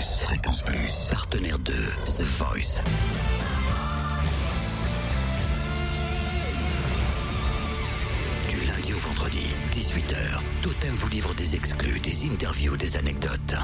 Fréquence Plus, partenaire de The Voice. Du lundi au vendredi, 18h, Totem vous livre des exclus, des interviews, des anecdotes.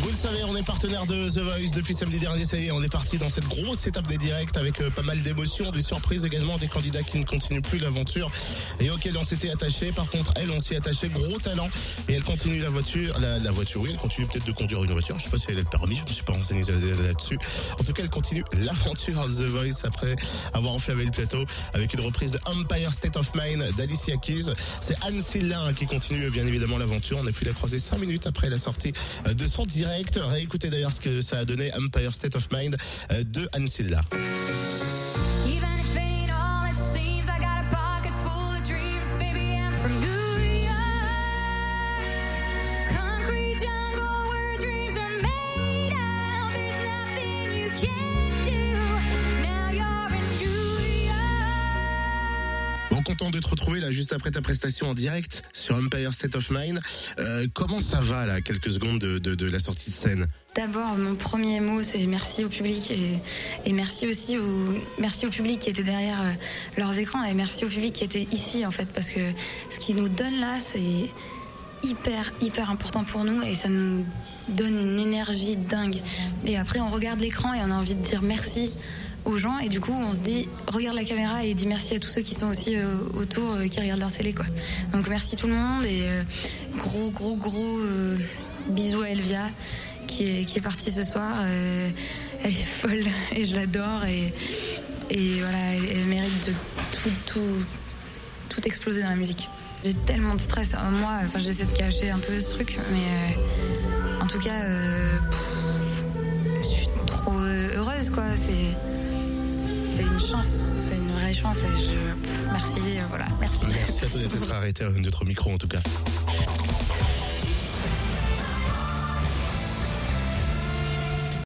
Vous le savez, on est partenaire de The Voice depuis samedi dernier. Ça y est, on est parti dans cette grosse étape des directs avec euh, pas mal d'émotions, des surprises également, des candidats qui ne continuent plus l'aventure et auxquels on s'était attaché. Par contre, elle, on s'y attaché, gros talent. Et elle continue la voiture, la, voiture, oui, elle continue peut-être de conduire une voiture. Je sais pas si elle a le permis, je me suis pas renseigné là-dessus. En tout cas, elle continue l'aventure The Voice après avoir enflammé le plateau avec une reprise de Empire State of Mind d'Alicia Keys. C'est Anne Silla qui continue bien évidemment l'aventure. On a pu la croiser 5 minutes après la sortie euh, de son direct. Réécoutez d'ailleurs ce que ça a donné Empire State of Mind euh, de Anne. Bon, content de te retrouver là juste après ta prestation en direct sur Empire State of Mind. Euh, comment ça va là, quelques secondes de, de- la sortie de scène? D'abord, mon premier mot, c'est merci au public et, merci aussi au merci au public qui était derrière euh, leurs écrans et merci au public qui était ici en fait parce que ce qu'ils nous donne là, c'est hyper hyper important pour nous et ça nous donne une énergie dingue. Et après, on regarde l'écran et on a envie de dire merci aux gens et du coup on se dit regarde la caméra et dis merci à tous ceux qui sont aussi euh, autour euh, qui regardent leur télé quoi. Donc merci tout le monde et euh, gros gros gros bisous à Elvia qui est, qui est partie ce soir. Elle est folle et je l'adore et, et voilà, elle, elle mérite de tout, tout, tout exploser dans la musique. J'ai tellement de stress en moi, enfin j'essaie de cacher un peu ce truc, mais euh, en tout cas, euh, pff, je suis trop heureuse quoi. C'est c'est une chance, c'est une vraie chance et je pff, merci, euh, voilà, merci. Merci à toi d'être arrêté à notre micro en tout cas.